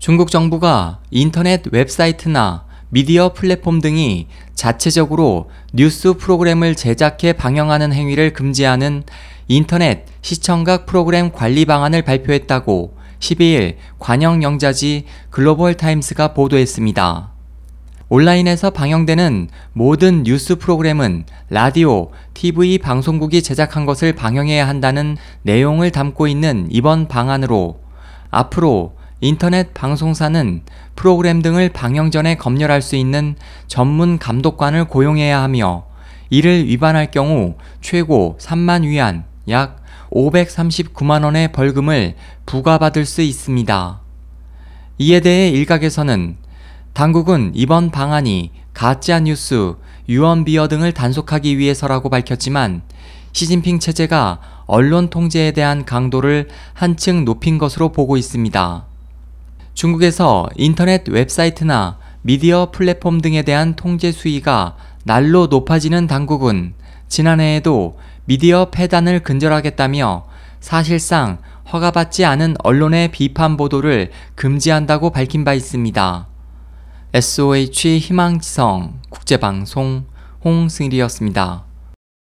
중국 정부가 인터넷 웹사이트나 미디어 플랫폼 등이 자체적으로 뉴스 프로그램을 제작해 방영하는 행위를 금지하는 인터넷 시청각 프로그램 관리 방안을 발표했다고 12일 관영 영자지 글로벌 타임스가 보도했습니다. 온라인에서 방영되는 모든 뉴스 프로그램은 라디오, TV 방송국이 제작한 것을 방영해야 한다는 내용을 담고 있는 이번 방안으로 앞으로 인터넷 방송사는 프로그램 등을 방영 전에 검열할 수 있는 전문 감독관을 고용해야 하며 이를 위반할 경우 최고 3만 위안 약 539만 원의 벌금을 부과받을 수 있습니다. 이에 대해 일각에서는 당국은 이번 방안이 가짜 뉴스, 유언비어 등을 단속하기 위해서라고 밝혔지만 시진핑 체제가 언론 통제에 대한 강도를 한층 높인 것으로 보고 있습니다. 중국에서 인터넷 웹사이트나 미디어 플랫폼 등에 대한 통제 수위가 날로 높아지는 당국은 지난해에도 미디어 폐단을 근절하겠다며 사실상 허가받지 않은 언론의 비판 보도를 금지한다고 밝힌 바 있습니다. SOH 희망지성 국제방송 홍승일이었습니다.